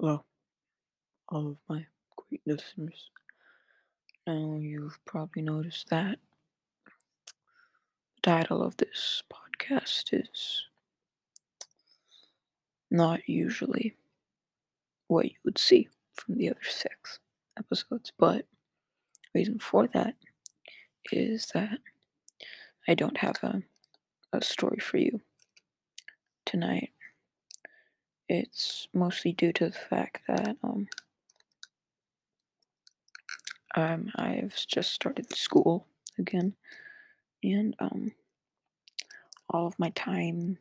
Hello, all of my great listeners. Now, you've probably noticed that the title of this podcast is not usually what you would see from the other six episodes, but reason for that is that I don't have a, a story for you tonight. It's mostly due to the fact that um, um I've just started school again, and um, all of my time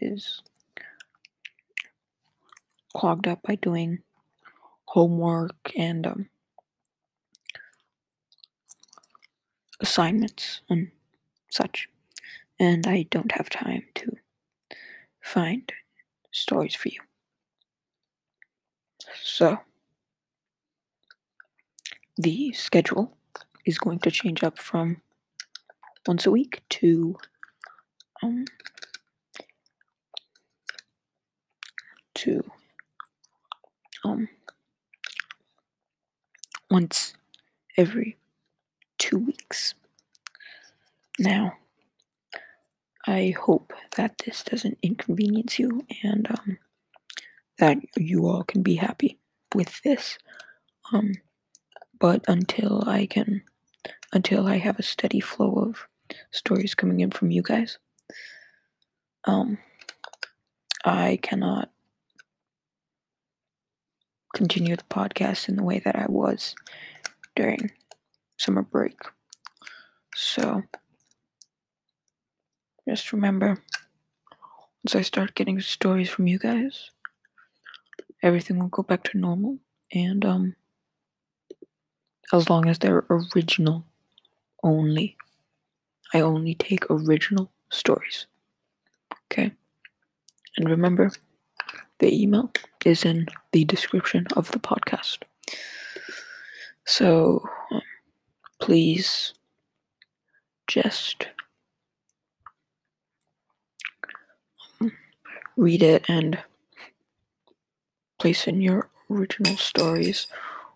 is clogged up by doing homework and um, assignments and such, and I don't have time to find stories for you. So, the schedule is going to change up from once a week to um to um once every two weeks. Now, I hope that this doesn't inconvenience you and um, that you all can be happy with this. Um, but until I can, until I have a steady flow of stories coming in from you guys, um, I cannot continue the podcast in the way that I was during summer break. So, just remember, once I start getting stories from you guys, everything will go back to normal. And, um, as long as they're original only, I only take original stories. Okay? And remember, the email is in the description of the podcast. So, um, please just um, read it and place in your original stories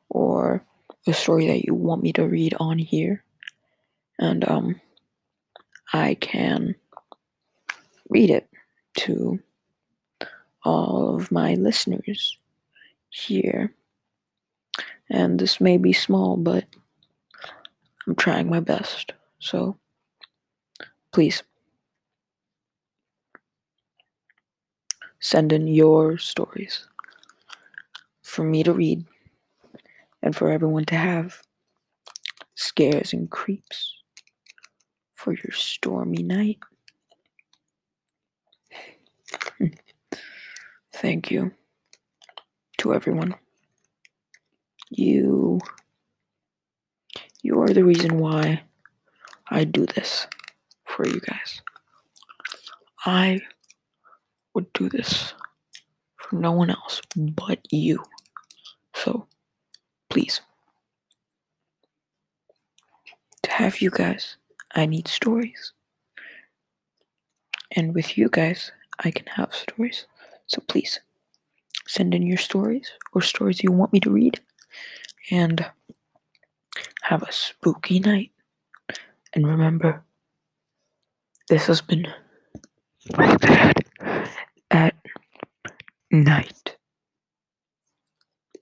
or a story that you want me to read on here and um I can read it to all of my listeners here. And this may be small, but I'm trying my best. So please send in your stories for me to read and for everyone to have scares and creeps for your stormy night. Thank you to everyone. You you are the reason why I do this for you guys. I would do this for no one else but you. Please. To have you guys, I need stories. And with you guys, I can have stories. So please send in your stories or stories you want me to read and have a spooky night. And remember, this has been my bad at night.